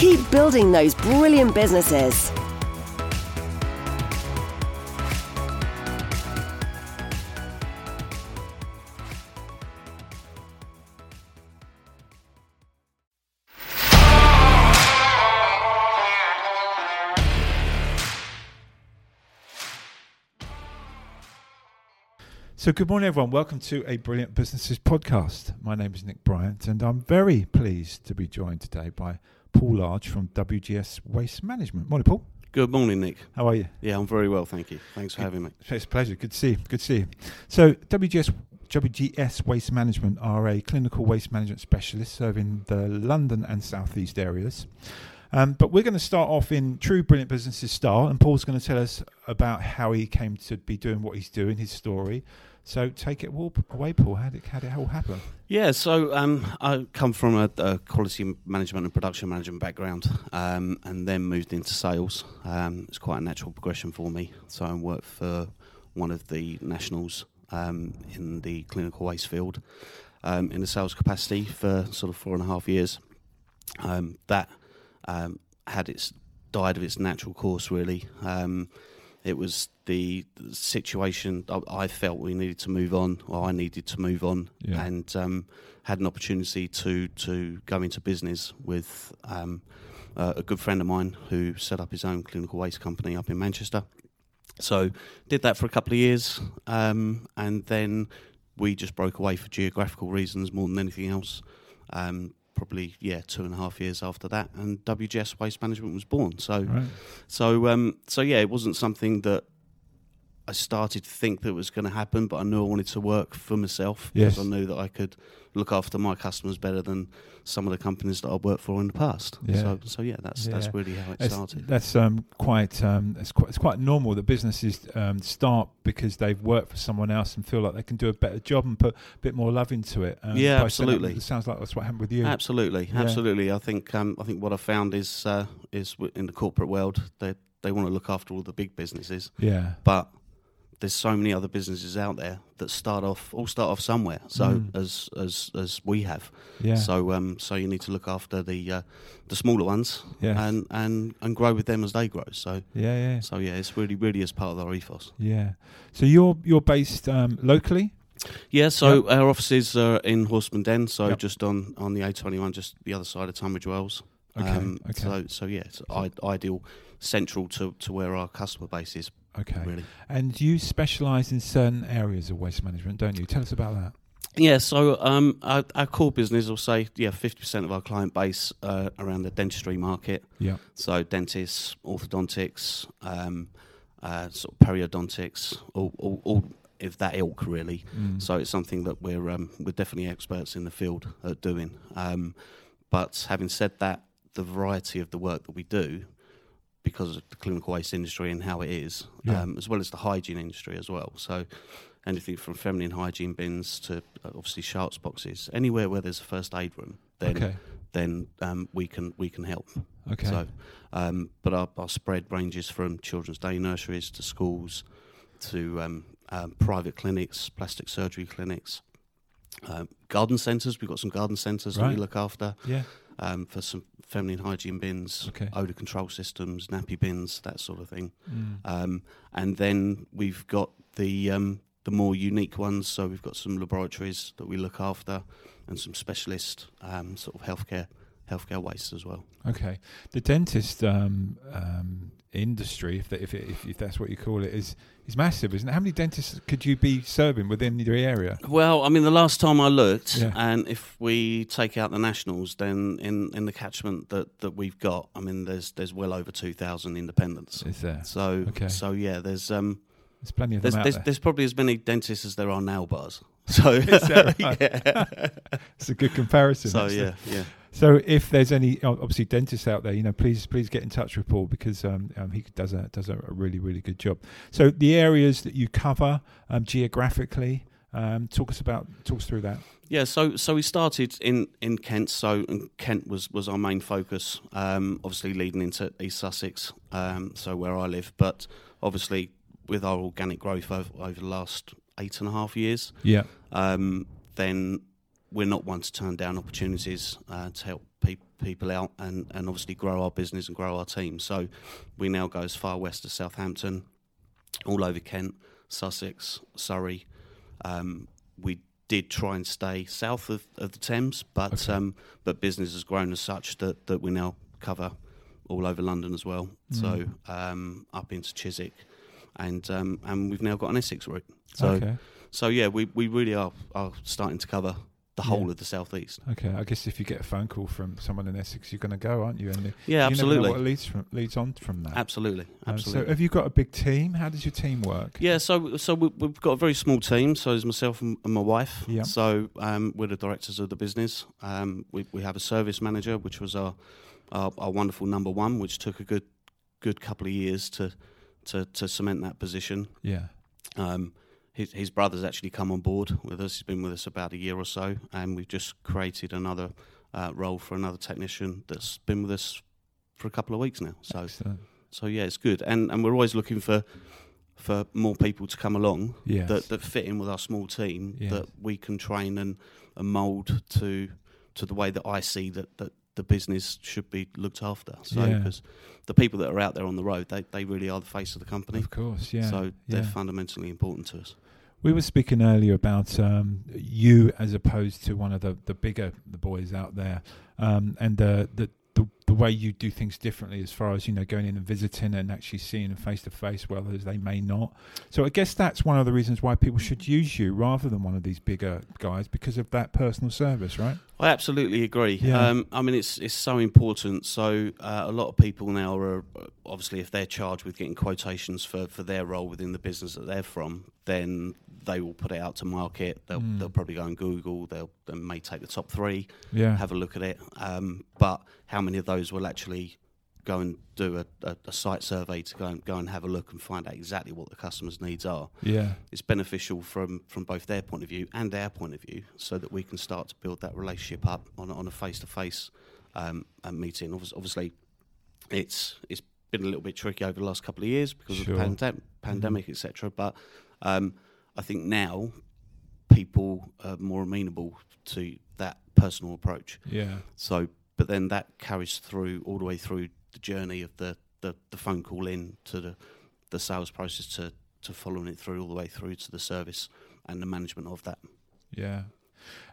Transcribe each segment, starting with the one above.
Keep building those brilliant businesses. So, good morning, everyone. Welcome to a Brilliant Businesses podcast. My name is Nick Bryant, and I'm very pleased to be joined today by Paul Large from WGS Waste Management. Morning, Paul. Good morning, Nick. How are you? Yeah, I'm very well, thank you. Thanks for having me. It's a pleasure. Good to see you. Good to see you. So, WGS WGS Waste Management are a clinical waste management specialist serving the London and South East areas. Um, but we're going to start off in true brilliant businesses style, and Paul's going to tell us about how he came to be doing what he's doing, his story, so take it away, Paul. How did, how did it all happen? Yeah, so um, I come from a, a, quality management and production management background, um, and then moved into sales. Um, it's quite a natural progression for me. So I worked for one of the nationals um, in the clinical waste field um, in the sales capacity for sort of four and a half years. Um, that had its died of its natural course, really. It was the, situation I, I, felt we needed to move on, or I needed to move on, yeah. and um, had an opportunity to to go into business with um, uh, a good friend of mine who set up his own clinical waste company up in Manchester. So did that for a couple of years, um, and then we just broke away for geographical reasons more than anything else. Um, probably yeah two and a half years after that, and WGS Waste Management was born. So, right. so um, so yeah, it wasn't something that I started to think that was going to happen, but I knew I wanted to work for myself yes. because I knew that I could look after my customers better than some of the companies that I've worked for in the past. Yeah. So, so yeah, that's yeah. that's really how it it's, started. That's um, quite um, it's quite it's quite normal that businesses um, start because they've worked for someone else and feel like they can do a better job and put a bit more love into it. Um, yeah, absolutely. It sounds like that's what happened with you. Absolutely, yeah. absolutely. I think um, I think what I found is uh, is in the corporate world they they want to look after all the big businesses. Yeah, but there's so many other businesses out there that start off all start off somewhere. So mm. as as as we have. Yeah. So um so you need to look after the uh, the smaller ones yes. and and and grow with them as they grow. So yeah, yeah. So yeah, it's really really as part of our ethos. Yeah. So you're you're based um, locally. Yeah, so yep. our offices are in Horsmonden, so yep. just on, on the A21, just the other side of Tunbridge Wells. Okay. Um, okay. So so yeah, it's I- ideal, central to, to where our customer base is Okay. Really. And you specialise in certain areas of waste management, don't you? Tell us about that. Yeah, so um, our, our, core business, will say, yeah, fifty percent of our client base uh, around the dentistry market. Yeah. So dentists, orthodontics, um, uh, sort of periodontics, all, all, all of that ilk, really. Mm. So it's something that we're um, we're definitely experts in the field at doing. Um, but having said that, the variety of the work that we do because of the clinical waste industry and how it is, yeah. um, as well as the hygiene industry as well. So anything from feminine hygiene bins to uh, obviously sharps boxes, anywhere where there's a first aid room, then okay. then um, we can we can help. Okay. So, um, but our, our, spread ranges from children's day nurseries to schools to um, um, private clinics, plastic surgery clinics. Um, garden centres, we've got some garden centres right. that we look after. Yeah um, for some feminine hygiene bins, okay. odor control systems, nappy bins, that sort of thing. Mm. Um, and then we've got the um, the more unique ones. So we've got some laboratories that we look after, and some specialist um, sort of healthcare healthcare waste as well. Okay, the dentist um, um, industry, if, if, if, if that's what you call it, is is massive, isn't it? How many dentists could you be serving within your area? Well, I mean, the last time I looked, yeah. and if we take out the nationals, then in, in the catchment that, that we've got, I mean, there's there's well over two thousand independents. Is there? So okay. so yeah, there's um, there's plenty of there's, them there's, there. there's, probably as many dentists as there are nail bars. So right? yeah. it's a good comparison. So actually. yeah, yeah. So if there's any obviously dentists out there, you know, please please get in touch with Paul because um, um, he does a does a really really good job. So the areas that you cover um, geographically, um, talk us about talk us through that. Yeah, so so we started in, in Kent. So Kent was, was our main focus. Um, obviously leading into East Sussex, um, so where I live. But obviously with our organic growth over, over the last eight and a half years, yeah, um, then we're not one to turn down opportunities uh, to help pe- people out and, and obviously grow our business and grow our team. So we now go as far west as Southampton, all over Kent, Sussex, Surrey. Um, we did try and stay south of, of the Thames, but okay. um, but business has grown as such that, that we now cover all over London as well. Mm. So um, up into Chiswick, and um, and we've now got an Essex route. So okay. so yeah, we, we really are are starting to cover the whole yeah. of the southeast. Okay, I guess if you get a phone call from someone in Essex, you're going to go, aren't you? And yeah, you absolutely. what leads from, leads on from that. Absolutely, absolutely. Um, so, have you got a big team? How does your team work? Yeah, so so we, have got a very small team. So it's myself and, my wife. Yeah. So um, we're the directors of the business. Um, we we have a service manager, which was our, our our wonderful number one, which took a good good couple of years to to to cement that position. Yeah. Um, his, his brother's actually come on board with us. He's been with us about a year or so, and we've just created another uh, role for another technician that's been with us for a couple of weeks now. So, Excellent. so yeah, it's good, and and we're always looking for for more people to come along yes. that, that fit in with our small team yes. that we can train and, and mould to to the way that I see that, that the business should be looked after. So because yeah. the people that are out there on the road, they, they really are the face of the company. Of course, yeah. So they're yeah. fundamentally important to us. We were speaking earlier about um, you as opposed to one of the, the bigger the boys out there, um, and the, the the the way you do things differently as far as you know going in and visiting and actually seeing them face to face, whereas they may not. So I guess that's one of the reasons why people should use you rather than one of these bigger guys because of that personal service, right? I absolutely agree. Yeah. Um, I mean, it's it's so important. So uh, a lot of people now are obviously if they're charged with getting quotations for, for their role within the business that they're from, then they will put it out to market. They'll mm. they'll probably go on Google. They'll they may take the top three, yeah. have a look at it. Um, but how many of those will actually go and do a, a, a, site survey to go and go and have a look and find out exactly what the customer's needs are. Yeah, it's beneficial from from both their point of view and our point of view, so that we can start to build that relationship up on on a face to face meeting. Obviously, it's it's been a little bit tricky over the last couple of years because sure. of the pandem- pandemic, mm-hmm. etc. But um, I think now people are more amenable to that personal approach. Yeah. So, but then that carries through all the way through the journey of the, the, the phone call in to the, the sales process to, to following it through all the way through to the service and the management of that. Yeah.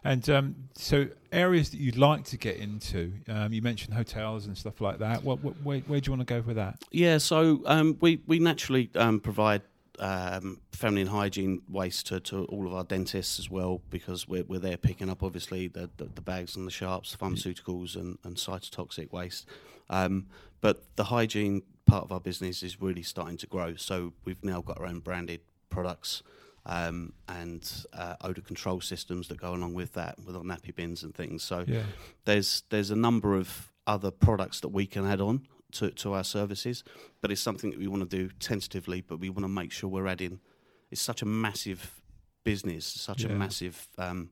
And um, so, areas that you'd like to get into, um, you mentioned hotels and stuff like that. What, what, where, where, do you want to go with that? Yeah, so um, we we naturally um, provide um, feminine hygiene waste to, to all of our dentists as well because we're, we're there picking up obviously the, the, the bags and the sharps, pharmaceuticals and, and cytotoxic waste. Um, but the hygiene part of our business is really starting to grow. So we've now got our own branded products um, and uh, odor control systems that go along with that, with our nappy bins and things. So yeah. there's there's a number of other products that we can add on to, to our services, but it's something that we want to do tentatively. But we want to make sure we're adding. It's such a massive business, such yeah. a massive um,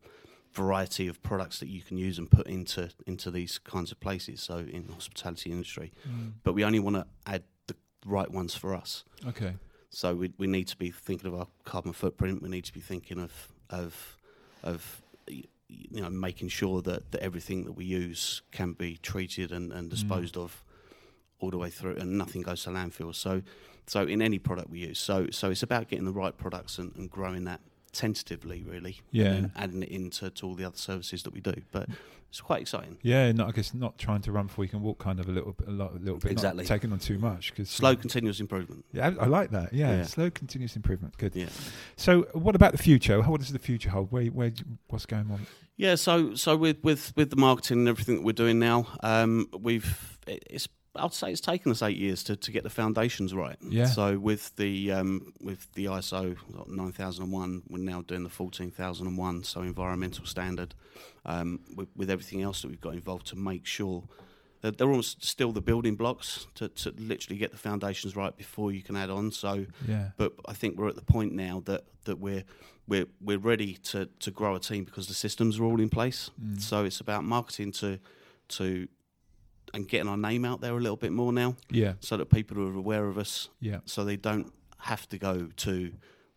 variety of products that you can use and put into into these kinds of places. So in the hospitality industry, mm. but we only want to add the right ones for us. Okay. So we we need to be thinking of our carbon footprint. We need to be thinking of of of you know making sure that, that everything that we use can be treated and, and mm. disposed mm. of all the way through, and nothing goes to landfill. So so in any product we use, so so it's about getting the right products and, and growing that tentatively, really. Yeah. And adding it into to all the other services that we do, but it's quite exciting. Yeah, not I guess not trying to run before you can walk, kind of a little bit, a, lot, a little bit, exactly taking on too much because slow continuous improvement. Yeah, I, I like that. Yeah, yeah, slow continuous improvement. Good. Yeah. So, what about the future? What does the future hold? Where, where, what's going on? Yeah, so so with with with the marketing and everything that we're doing now, um, we've it's I'd say it's taken us eight years to, to get the foundations right. Yeah. So with the um, with the ISO nine thousand and one, we're now doing the fourteen thousand and one, so environmental standard. Um, with, with everything else that we've got involved to make sure that they're almost still the building blocks to, to literally get the foundations right before you can add on. So, Yeah. but I think we're at the point now that, that we're we're we're ready to, to grow a team because the systems are all in place. Mm. So it's about marketing to to and getting our name out there a little bit more now, Yeah. so that people are aware of us, Yeah. so they don't have to go to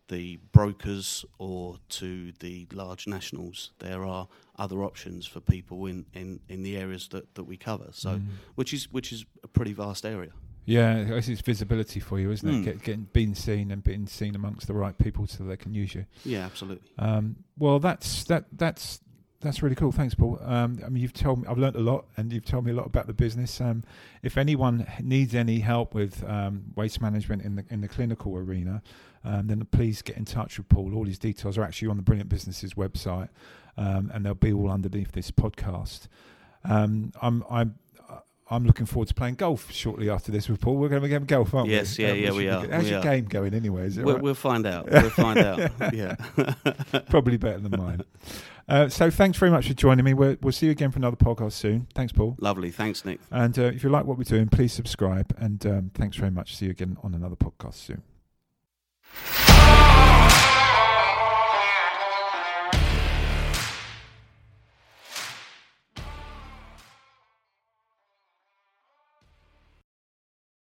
the brokers or to the large nationals. There are other options for people in, in, in the areas that, that we cover. So, Mm. which is which is a pretty vast area. Yeah, I guess it's visibility for you, isn't it? Mm. Get, getting being seen and being seen amongst the right people so they can use you. Yeah, absolutely. Um, well, that's that that's that's really cool. Thanks, Paul. Um, I mean, you've told me I've learnt a lot, and you've told me a lot about the business. Um, if anyone needs any help with um, waste management in the in the clinical arena, um, then please get in touch with Paul. All his details are actually on the Brilliant Businesses website, um, and they'll be all underneath this podcast. Um, I'm I'm. I'm looking forward to playing golf shortly after this with Paul. We're going to be game golf, aren't Yes, we? Yes, yeah, Um, yeah, we are, good. How's we your are. game going anyway? Is it We'll, right? we'll find out. We'll find out. Yeah. Probably better than mine. Uh, so thanks very much for joining me. We'll, we'll see you again for another podcast soon. Thanks, Paul. Lovely. Thanks, Nick. And uh, if you like what we're doing, please subscribe. And um, thanks very much. See you again on another podcast soon.